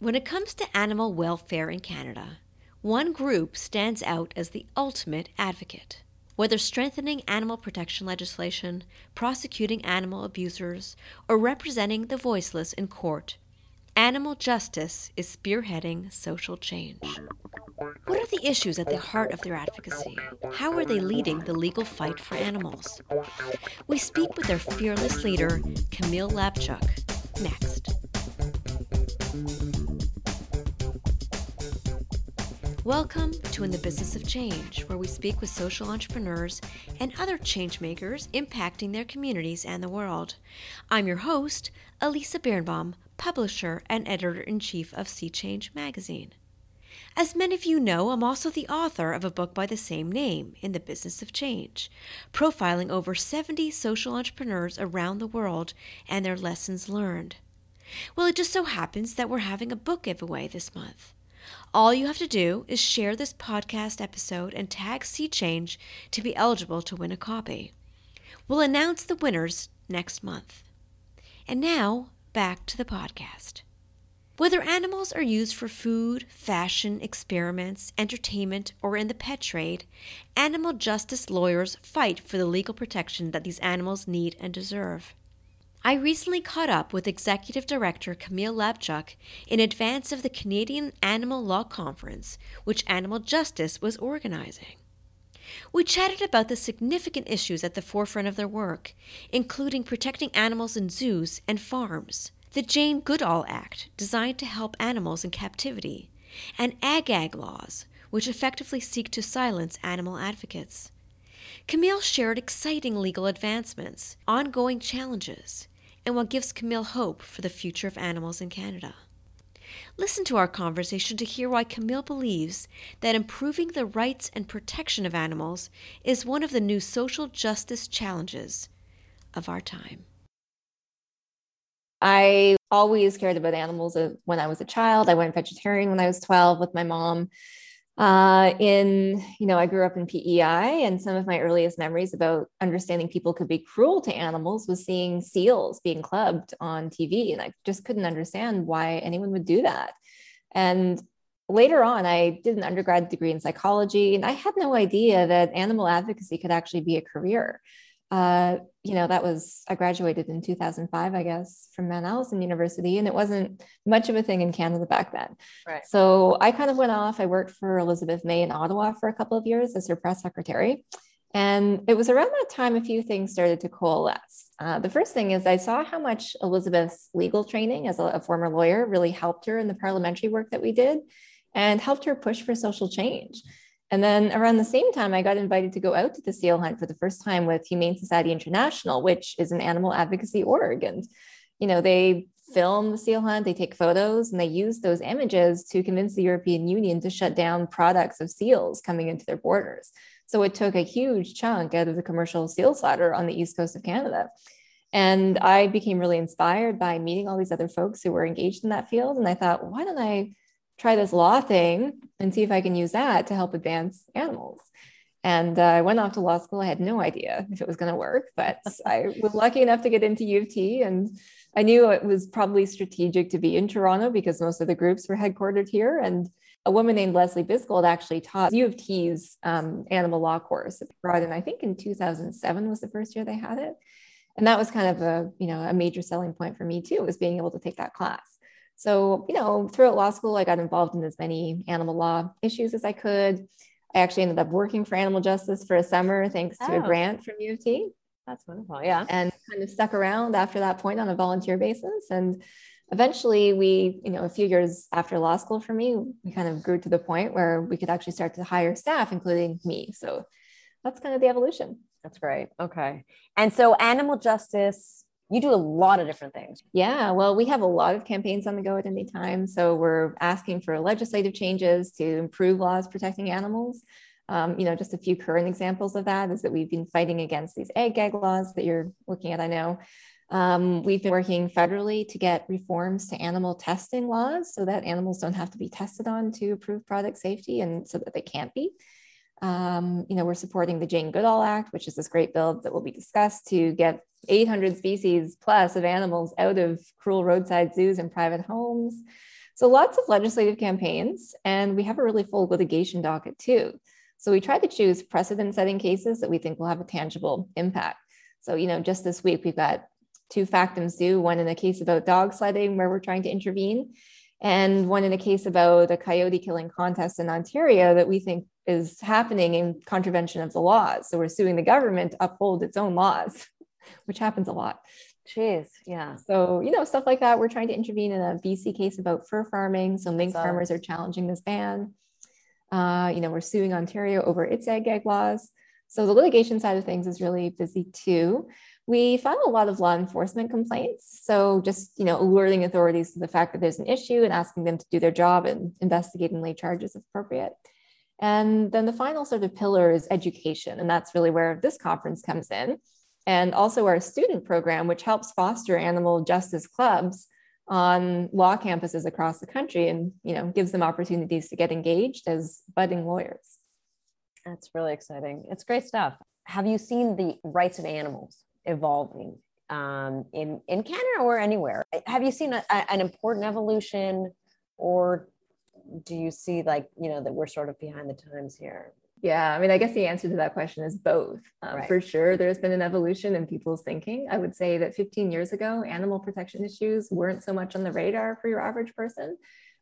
When it comes to animal welfare in Canada, one group stands out as the ultimate advocate. Whether strengthening animal protection legislation, prosecuting animal abusers, or representing the voiceless in court, animal justice is spearheading social change. What are the issues at the heart of their advocacy? How are they leading the legal fight for animals? We speak with their fearless leader, Camille Labchuk, next. Welcome to In the Business of Change, where we speak with social entrepreneurs and other changemakers impacting their communities and the world. I'm your host, Elisa Birnbaum, publisher and editor in chief of SEE Change magazine. As many of you know, I'm also the author of a book by the same name, In the Business of Change, profiling over 70 social entrepreneurs around the world and their lessons learned. Well, it just so happens that we're having a book giveaway this month. All you have to do is share this podcast episode and tag SEE Change to be eligible to win a copy. We'll announce the winners next month. And now, back to the podcast. Whether animals are used for food, fashion, experiments, entertainment, or in the pet trade, animal justice lawyers fight for the legal protection that these animals need and deserve. I recently caught up with Executive Director Camille Labchuk in advance of the Canadian Animal Law Conference, which Animal Justice was organizing. We chatted about the significant issues at the forefront of their work, including protecting animals in zoos and farms, the Jane Goodall Act, designed to help animals in captivity, and ag-gag laws, which effectively seek to silence animal advocates. Camille shared exciting legal advancements, ongoing challenges, and what gives Camille hope for the future of animals in Canada. Listen to our conversation to hear why Camille believes that improving the rights and protection of animals is one of the new social justice challenges of our time. I always cared about animals when I was a child. I went vegetarian when I was 12 with my mom uh, in you know i grew up in pei and some of my earliest memories about understanding people could be cruel to animals was seeing seals being clubbed on tv and i just couldn't understand why anyone would do that. And later on i did an undergrad degree in psychology and i had no idea that animal advocacy could actually be a career uh, you know, that was, I graduated in 2005, I guess, from Mount Allison University, and it wasn't much of a thing in Canada back then. Right. So I kind of went off. I worked for Elizabeth May in Ottawa for a couple of years as her press secretary. And it was around that time a few things started to coalesce. Uh, the first thing is I saw how much Elizabeth's legal training as a, a former lawyer really helped her in the parliamentary work that we did and helped her push for social change. And then around the same time, I got invited to go out to the seal hunt for the first time with Humane Society International, which is an animal advocacy org. And, you know, they film the seal hunt, they take photos, and they use those images to convince the European Union to shut down products of seals coming into their borders. So it took a huge chunk out of the commercial seal slaughter on the east coast of Canada. And I became really inspired by meeting all these other folks who were engaged in that field. And I thought, why don't I try this law thing and see if I can use that to help advance animals. And uh, I went off to law school. I had no idea if it was going to work, but I was lucky enough to get into U of T. And I knew it was probably strategic to be in Toronto because most of the groups were headquartered here. And a woman named Lesli Bisgould actually taught U of T's um, animal law course. Brought in, I think in 2007 was the first year they had it. And that was kind of a, you know, a major selling point for me too, was being able to take that class. So, you know, throughout law school, I got involved in as many animal law issues as I could. I actually ended up working for animal justice for a summer thanks to oh. a grant from U of T. That's wonderful. Yeah. And kind of stuck around after that point on a volunteer basis. And eventually we, you know, a few years after law school for me, we kind of grew to the point where we could actually start to hire staff, including me. So that's kind of the evolution. That's great. Okay. And so animal justice you do a lot of different things. Yeah, well, we have a lot of campaigns on the go at any time. So we're asking for legislative changes to improve laws protecting animals. Um, you know, just a few current examples of that is that we've been fighting against these ag-gag laws that you're looking at, I know. Um, we've been working federally to get reforms to animal testing laws so that animals don't have to be tested on to prove product safety and so that they can't be. Um, you know, we're supporting the Jane Goodall Act, which is this great bill that will be discussed to get 800 species plus of animals out of cruel roadside zoos and private homes. So lots of legislative campaigns, and we have a really full litigation docket too. So we try to choose precedent setting cases that we think will have a tangible impact. So, you know, just this week, we've got two factums due one in a case about dog sledding where we're trying to intervene, and one in a case about a coyote killing contest in Ontario that we think is happening in contravention of the laws. So we're suing the government to uphold its own laws, which happens a lot. Jeez, yeah. So, you know, stuff like that. We're trying to intervene in a BC case about fur farming. So mink farmers are challenging this ban. Uh, you know, we're suing Ontario over its ag-gag laws. So the litigation side of things is really busy too. We file a lot of law enforcement complaints. So just, you know, alerting authorities to the fact that there's an issue and asking them to do their job and investigate and lay charges if appropriate. And then the final sort of pillar is education. And that's really where this conference comes in. And also our student program, which helps foster animal justice clubs on law campuses across the country and you know gives them opportunities to get engaged as budding lawyers that's really exciting it's great stuff have you seen the rights of animals evolving um, in in canada or anywhere have you seen a, a, an important evolution or do you see like you know that we're sort of behind the times here yeah, I mean, I guess the answer to that question is both. Um, right. For sure, there's been an evolution in people's thinking. I would say that 15 years ago, animal protection issues weren't so much on the radar for your average person.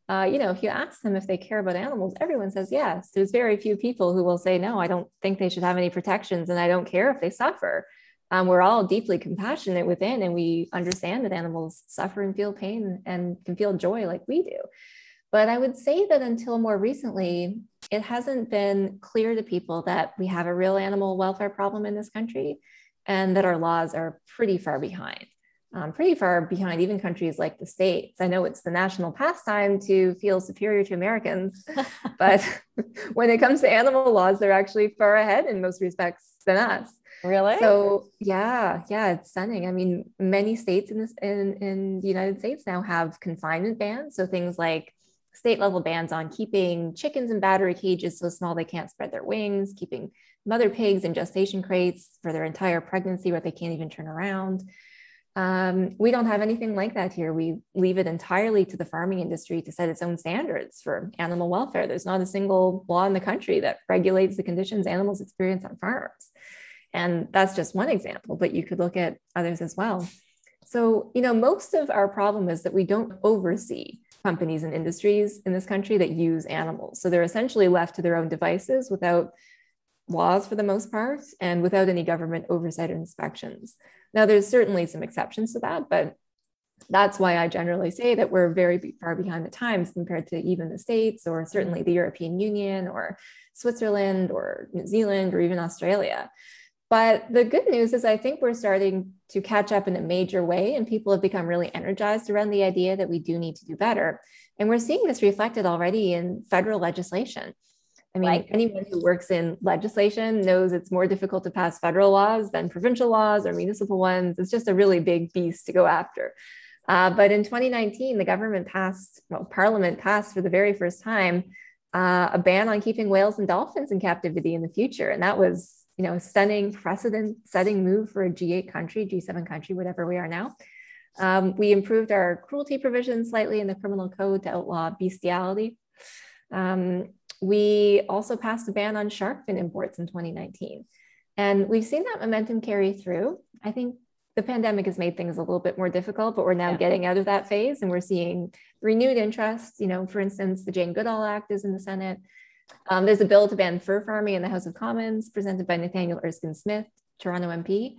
Uh, you know, if you ask them if they care about animals, everyone says yes. There's very few people who will say, no, I don't think they should have any protections and I don't care if they suffer. Um, we're all deeply compassionate within and we understand that animals suffer and feel pain and can feel joy like we do. But I would say that until more recently, it hasn't been clear to people that we have a real animal welfare problem in this country and that our laws are pretty far behind. Um, pretty far behind even countries like the States. I know it's the national pastime to feel superior to Americans, but when it comes to animal laws, they're actually far ahead in most respects than us. Really? So yeah, yeah, it's stunning. I mean, many states in this in, in the United States now have confinement bans. So things like state level bans on keeping chickens in battery cages so small they can't spread their wings, keeping mother pigs in gestation crates for their entire pregnancy where they can't even turn around. Um, we don't have anything like that here. We leave it entirely to the farming industry to set its own standards for animal welfare. There's not a single law in the country that regulates the conditions animals experience on farms. And that's just one example, but you could look at others as well. So, you know, most of our problem is that we don't oversee companies and industries in this country that use animals. So they're essentially left to their own devices without laws for the most part and without any government oversight or inspections. Now, there's certainly some exceptions to that, but that's why I generally say that we're very far behind the times compared to even the States or certainly the European Union or Switzerland or New Zealand or even Australia. But the good news is, I think we're starting to catch up in a major way, and people have become really energized around the idea that we do need to do better. And we're seeing this reflected already in federal legislation. I mean, right. anyone who works in legislation knows it's more difficult to pass federal laws than provincial laws or municipal ones. It's just a really big beast to go after. Uh, but in 2019, the government passed, well, Parliament passed for the very first time uh, a ban on keeping whales and dolphins in captivity in the future. And that was you know, stunning precedent setting move for a G8 country, G7 country, whatever we are now. Um, we improved our cruelty provisions slightly in the criminal code to outlaw bestiality. Um, we also passed a ban on shark fin imports in 2019. And we've seen that momentum carry through. I think the pandemic has made things a little bit more difficult, but we're now yeah. getting out of that phase and we're seeing renewed interest. You know, for instance, the Jane Goodall Act is in the Senate. Um, there's a bill to ban fur farming in the House of Commons presented by Nathaniel Erskine Smith, Toronto MP.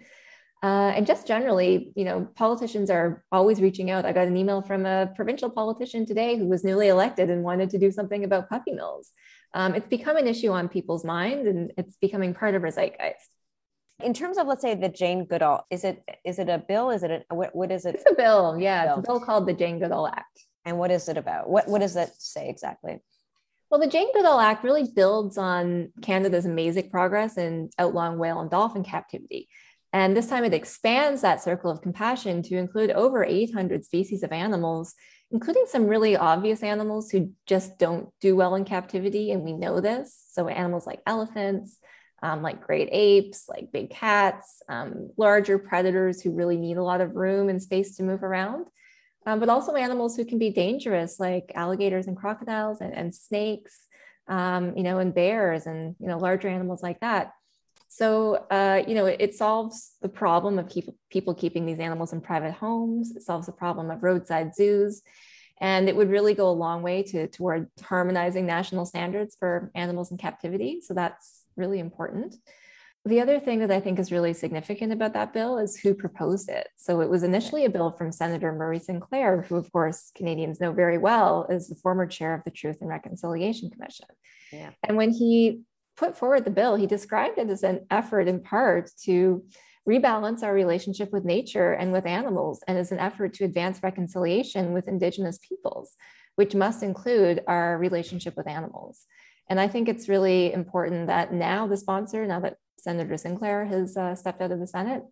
Uh, and just generally, you know, politicians are always reaching out. I got an email from a provincial politician today who was newly elected and wanted to do something about puppy mills. Um, it's become an issue on people's mind and it's becoming part of our zeitgeist. In terms of, let's say, the Jane Goodall, is it is it a bill? Is it a, what, what is it? It's a bill. Yeah, bill. it's a bill called the Jane Goodall Act. And what is it about? What what does that say exactly? Well, the Jane Goodall Act really builds on Canada's amazing progress in outlawing whale and dolphin captivity. And this time it expands that circle of compassion to include over 800 species of animals, including some really obvious animals who just don't do well in captivity. And we know this. So, animals like elephants, um, like great apes, like big cats, um, larger predators who really need a lot of room and space to move around. Um, but also animals who can be dangerous, like alligators and crocodiles and, and snakes, um, you know, and bears and, you know, larger animals like that. So, uh, you know, it, it, solves the problem of keep, people keeping these animals in private homes. It solves the problem of roadside zoos. And it would really go a long way to, toward harmonizing national standards for animals in captivity. So that's really important. The other thing that I think is really significant about that bill is who proposed it. So it was initially a bill from Senator Murray Sinclair, who, of course, Canadians know very well is the former chair of the Truth and Reconciliation Commission. Yeah. And when he put forward the bill, he described it as an effort in part to rebalance our relationship with nature and with animals, and as an effort to advance reconciliation with Indigenous peoples, which must include our relationship with animals. And I think it's really important that now the sponsor, now that Senator Sinclair has uh, stepped out of the Senate.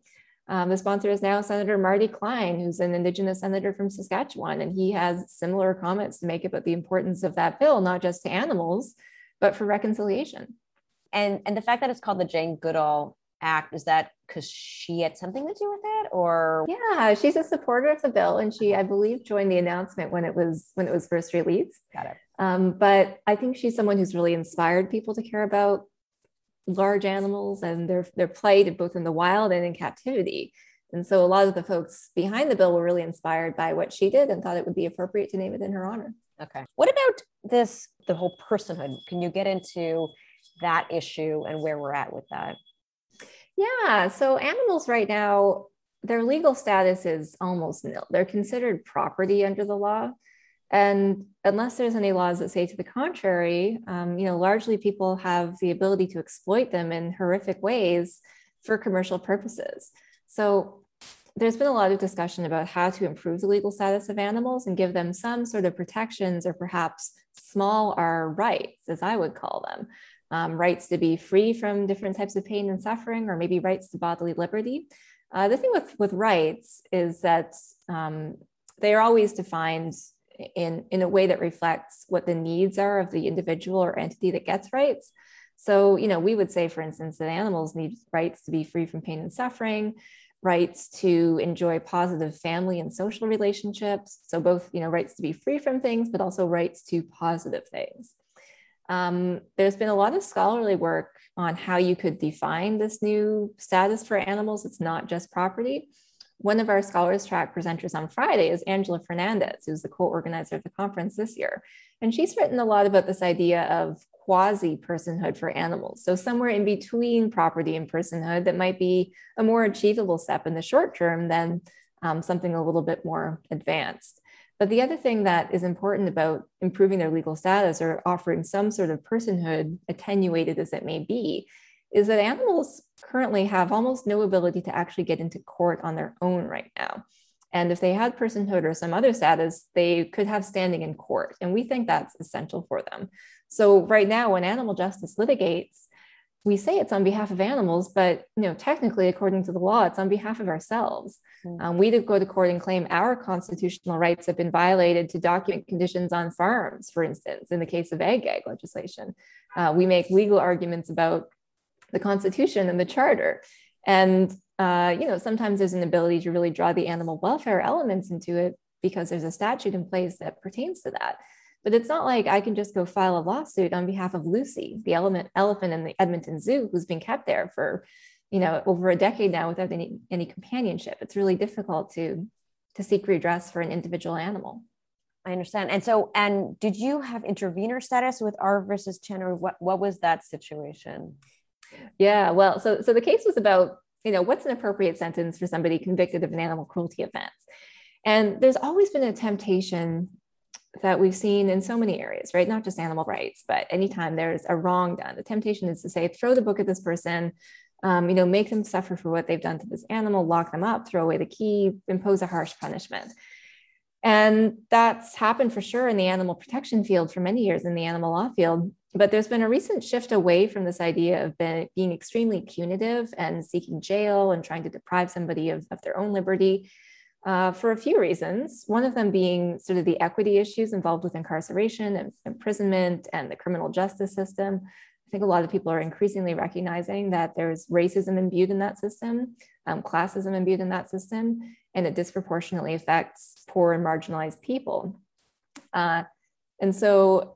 Um, the sponsor is now Senator Marty Klyne, who's an Indigenous senator from Saskatchewan, and he has similar comments to make about the importance of that bill, not just to animals, but for reconciliation. And and the fact that it's called the Jane Goodall Act is that because she had something to do with it, or yeah, she's a supporter of the bill, and she, I believe, joined the announcement when it was when it was first released. Got it. Um, but I think she's someone who's really inspired people to care about large animals and their their plight both in the wild and in captivity. And so a lot of the folks behind the bill were really inspired by what she did and thought it would be appropriate to name it in her honor. Okay. What about this the whole personhood? Can you get into that issue and where we're at with that? Yeah, so animals right now their legal status is almost nil. They're considered property under the law. And unless there's any laws that say to the contrary, um, you know, largely people have the ability to exploit them in horrific ways for commercial purposes. So there's been a lot of discussion about how to improve the legal status of animals and give them some sort of protections or perhaps small r rights, as I would call them. Um, rights to be free from different types of pain and suffering, or maybe rights to bodily liberty. Uh, the thing with, with rights is that um, they are always defined in, in a way that reflects what the needs are of the individual or entity that gets rights. So, you know, we would say, for instance, that animals need rights to be free from pain and suffering, rights to enjoy positive family and social relationships. So, both, you know, rights to be free from things, but also rights to positive things. Um, there's been a lot of scholarly work on how you could define this new status for animals. It's not just property one of our Scholars Track presenters on Friday is Angela Fernandez, who's the co-organizer of the conference this year. And she's written a lot about this idea of quasi-personhood for animals. So somewhere in between property and personhood that might be a more achievable step in the short term than um, something a little bit more advanced. But the other thing that is important about improving their legal status or offering some sort of personhood, attenuated as it may be, is that animals currently have almost no ability to actually get into court on their own right now. And if they had personhood or some other status, they could have standing in court. And we think that's essential for them. So right now, when animal justice litigates, we say it's on behalf of animals, but you know, technically, according to the law, it's on behalf of ourselves. Mm-hmm. Um, we go to court and claim our constitutional rights have been violated to document conditions on farms, for instance, in the case of ag-gag legislation. Uh, we make legal arguments about the Constitution and the Charter. And uh, you know, sometimes there's an ability to really draw the animal welfare elements into it because there's a statute in place that pertains to that. But it's not like I can just go file a lawsuit on behalf of Lucy, the element, elephant in the Edmonton Zoo, who's been kept there for, you know, over a decade now without any, any companionship. It's really difficult to to seek redress for an individual animal. I understand. And so, and did you have intervener status with R versus Chen, or what? What was that situation? Yeah, well, so so the case was about you know what's an appropriate sentence for somebody convicted of an animal cruelty offense, and there's always been a temptation that we've seen in so many areas, right? Not just animal rights, but anytime there's a wrong done, the temptation is to say, throw the book at this person, um, you know, make them suffer for what they've done to this animal, lock them up, throw away the key, impose a harsh punishment. And that's happened for sure in the animal protection field for many years in the animal law field. But there's been a recent shift away from this idea of being extremely punitive and seeking jail and trying to deprive somebody of, of their own liberty uh, for a few reasons. One of them being sort of the equity issues involved with incarceration and imprisonment and the criminal justice system. I think a lot of people are increasingly recognizing that there's racism imbued in that system, um, classism imbued in that system. and it disproportionately affects poor and marginalized people. Uh, and so,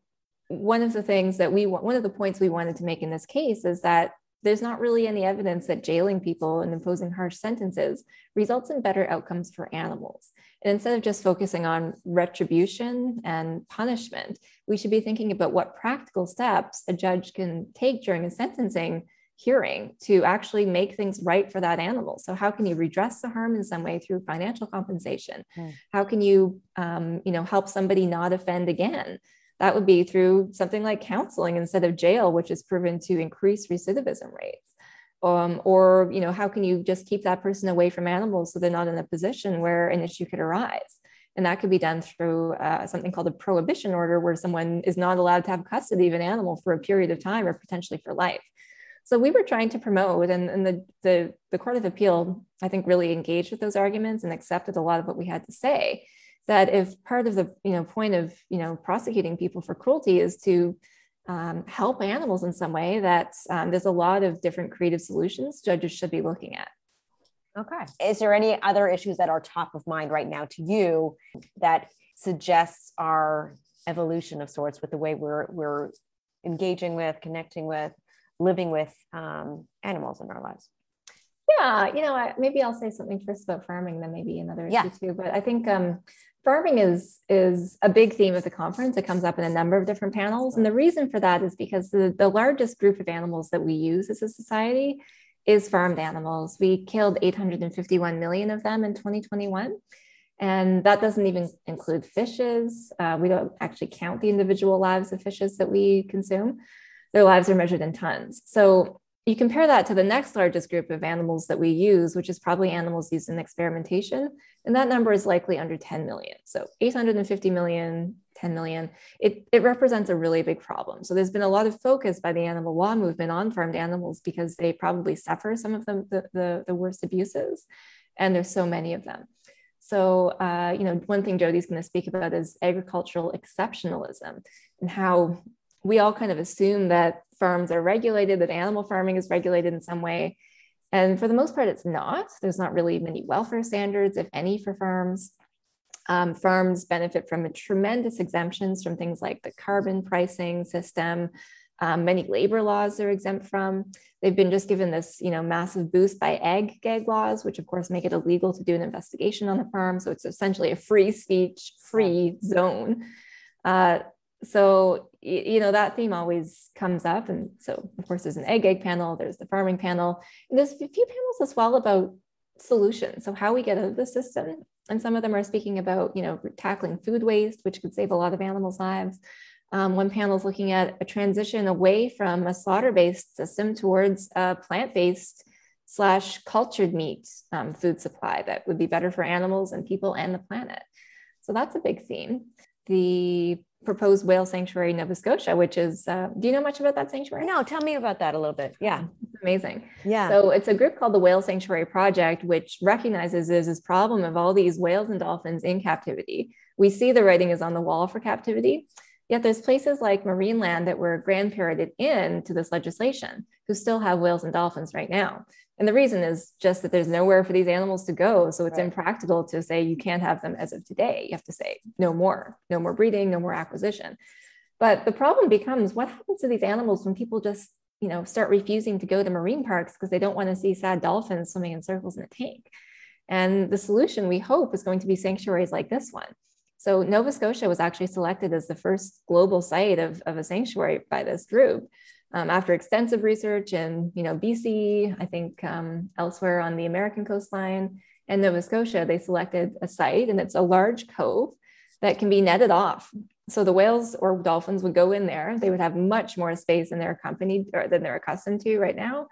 one of the things that we one of the points we wanted to make in this case is that there's not really any evidence that jailing people and imposing harsh sentences results in better outcomes for animals. And instead of just focusing on retribution and punishment, we should be thinking about what practical steps a judge can take during a sentencing hearing to actually make things right for that animal. So how can you redress the harm in some way through financial compensation? Mm. How can you, um, you know, help somebody not offend again? That would be through something like counseling instead of jail, which is proven to increase recidivism rates. Um, or, you know, how can you just keep that person away from animals so they're not in a position where an issue could arise? And that could be done through uh, something called a prohibition order, where someone is not allowed to have custody of an animal for a period of time or potentially for life. So we were trying to promote, and, and the, the, the Court of Appeal, I think, really engaged with those arguments and accepted a lot of what we had to say. That if part of the you know point of you know prosecuting people for cruelty is to um, help animals in some way, that um, there's a lot of different creative solutions judges should be looking at. Okay. Is there any other issues that are top of mind right now to you that suggests our evolution of sorts with the way we're we're engaging with, connecting with, living with um, animals in our lives. Yeah, you know, maybe I'll say something first about farming, then maybe another issue yeah. too. But I think um, farming is is a big theme of the conference. It comes up in a number of different panels, and the reason for that is because the, the largest group of animals that we use as a society is farmed animals. We killed 851 million of them in 2021. And that doesn't even include fishes. Uh, we don't actually count the individual lives of fishes that we consume their lives are measured in tons. So you compare that to the next largest group of animals that we use, which is probably animals used in experimentation. And that number is likely under 10 million. So 850 million, 10 million, it, it represents a really big problem. So there's been a lot of focus by the animal law movement on farmed animals because they probably suffer some of the, the, the, the worst abuses. And there's so many of them. So, uh, you know, one thing Jody's going to speak about is agricultural exceptionalism and how we all kind of assume that farms are regulated, that animal farming is regulated in some way. And for the most part, it's not. There's not really many welfare standards, if any, for farms. Um, farms benefit from tremendous exemptions from things like the carbon pricing system. Um, many labor laws they're exempt from. They've been just given this, you know, massive boost by ag-gag laws, which of course make it illegal to do an investigation on the farm. So it's essentially a free speech, free zone. Uh, so you know that theme always comes up. And so of course there's an ag-gag panel there's the farming panel. And there's a few panels as well about solutions. So how we get out of the system. And some of them are speaking about you know tackling food waste which could save a lot of animals lives. Um, one panel is looking at a transition away from a slaughter-based system towards a plant-based slash cultured meat um, food supply that would be better for animals and people and the planet. So that's a big theme. The proposed whale sanctuary in Nova Scotia, which is, uh, do you know much about that sanctuary? No, tell me about that a little bit. Yeah. It's amazing. Yeah. So it's a group called the Whale Sanctuary Project, which recognizes there's this problem of all these whales and dolphins in captivity. We see the writing is on the wall for captivity. Yet there's places like Marineland that were grandparented in to this legislation who still have whales and dolphins right now. And the reason is just that there's nowhere for these animals to go. So it's right. impractical to say you can't have them as of today. You have to say no more, no more breeding, no more acquisition. But the problem becomes what happens to these animals when people just, you know, start refusing to go to marine parks because they don't want to see sad dolphins swimming in circles in a tank. And the solution we hope is going to be sanctuaries like this one. So Nova Scotia was actually selected as the first global site of, of a sanctuary by this group um, after extensive research in you know BC, I think um, elsewhere on the American coastline and Nova Scotia, they selected a site, and it's a large cove that can be netted off. So the whales or dolphins would go in there. They would have much more space than they're accompanied or than they're accustomed to right now,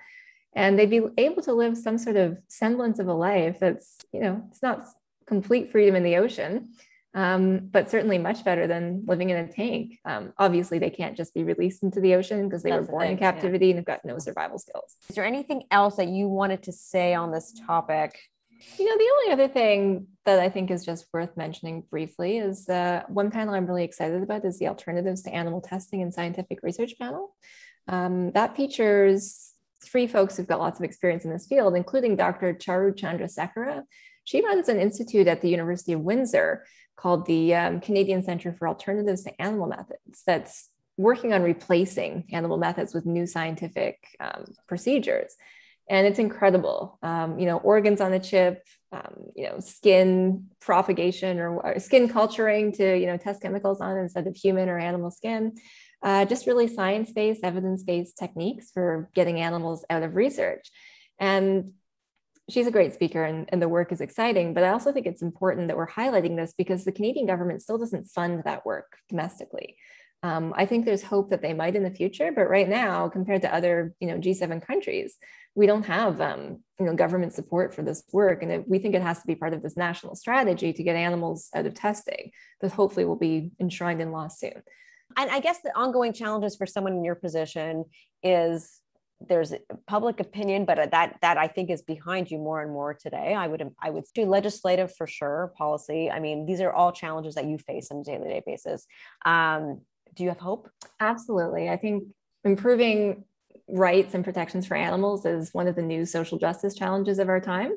and they'd be able to live some sort of semblance of a life that's you know it's not complete freedom in the ocean um, but certainly much better than living in a tank. Um, obviously, they can't just be released into the ocean because they That's were born in captivity yeah. and have got no survival skills. Is there anything else that you wanted to say on this topic? You know, the only other thing that I think is just worth mentioning briefly is uh, one panel I'm really excited about is the Alternatives to Animal Testing and Scientific Research panel. Um, that features three folks who've got lots of experience in this field, including Dr. Charu Chandra Chandrasekera, She runs an institute at the University of Windsor called the um, Canadian Center for Alternatives to Animal Methods that's working on replacing animal methods with new scientific um, procedures. And it's incredible. Um, you know, organs on the chip, um, you know, skin propagation or, or, skin culturing to, you know, test chemicals on instead of human or animal skin. Uh, just really science-based, evidence-based techniques for getting animals out of research. And she's a great speaker and, and the work is exciting, but I also think it's important that we're highlighting this because the Canadian government still doesn't fund that work domestically. Um, I think there's hope that they might in the future, but right now, compared to other, you know, G7 countries, we don't have, um, you know, government support for this work, and it, we think it has to be part of this national strategy to get animals out of testing that hopefully will be enshrined in law soon. And I guess the ongoing challenges for someone in your position is there's public opinion, but that that I think is behind you more and more today. I would I would do legislative for sure, policy. I mean, these are all challenges that you face on a daily day basis. Um, do you have hope? Absolutely. I think improving rights and protections for animals is one of the new social justice challenges of our time.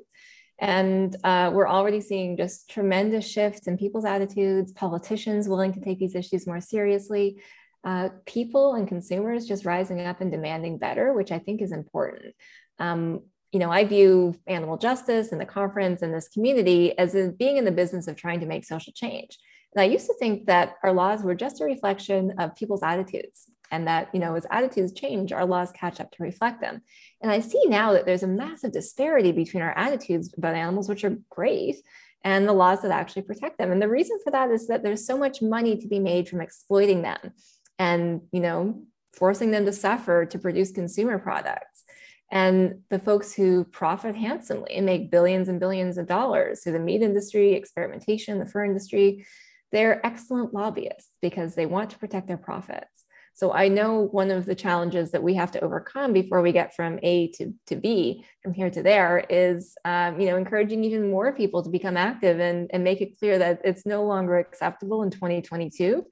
And uh, we're already seeing just tremendous shifts in people's attitudes, politicians willing to take these issues more seriously, uh, people and consumers just rising up and demanding better, which I think is important. Um, you know, I view animal justice and the conference and this community as in being in the business of trying to make social change. And I used to think that our laws were just a reflection of people's attitudes and that, you know, as attitudes change, our laws catch up to reflect them. And I see now that there's a massive disparity between our attitudes about animals, which are great, and the laws that actually protect them. And the reason for that is that there's so much money to be made from exploiting them and, you know, forcing them to suffer to produce consumer products. And the folks who profit handsomely and make billions and billions of dollars through the meat industry, experimentation, the fur industry, they're excellent lobbyists because they want to protect their profits. So I know one of the challenges that we have to overcome before we get from A to, to B, from here to there, is um, you know encouraging even more people to become active and, and make it clear that it's no longer acceptable in 2022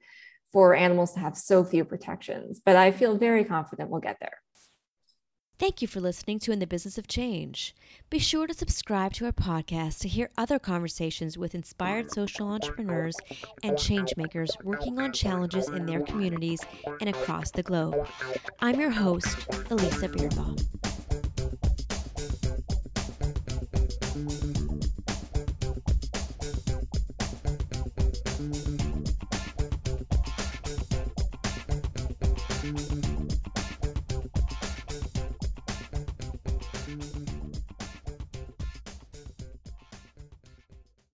for animals to have so few protections. But I feel very confident we'll get there. Thank you for listening to In the Business of Change. Be sure to subscribe to our podcast to hear other conversations with inspired social entrepreneurs and changemakers working on challenges in their communities and across the globe. I'm your host, Elisa Birnbaum.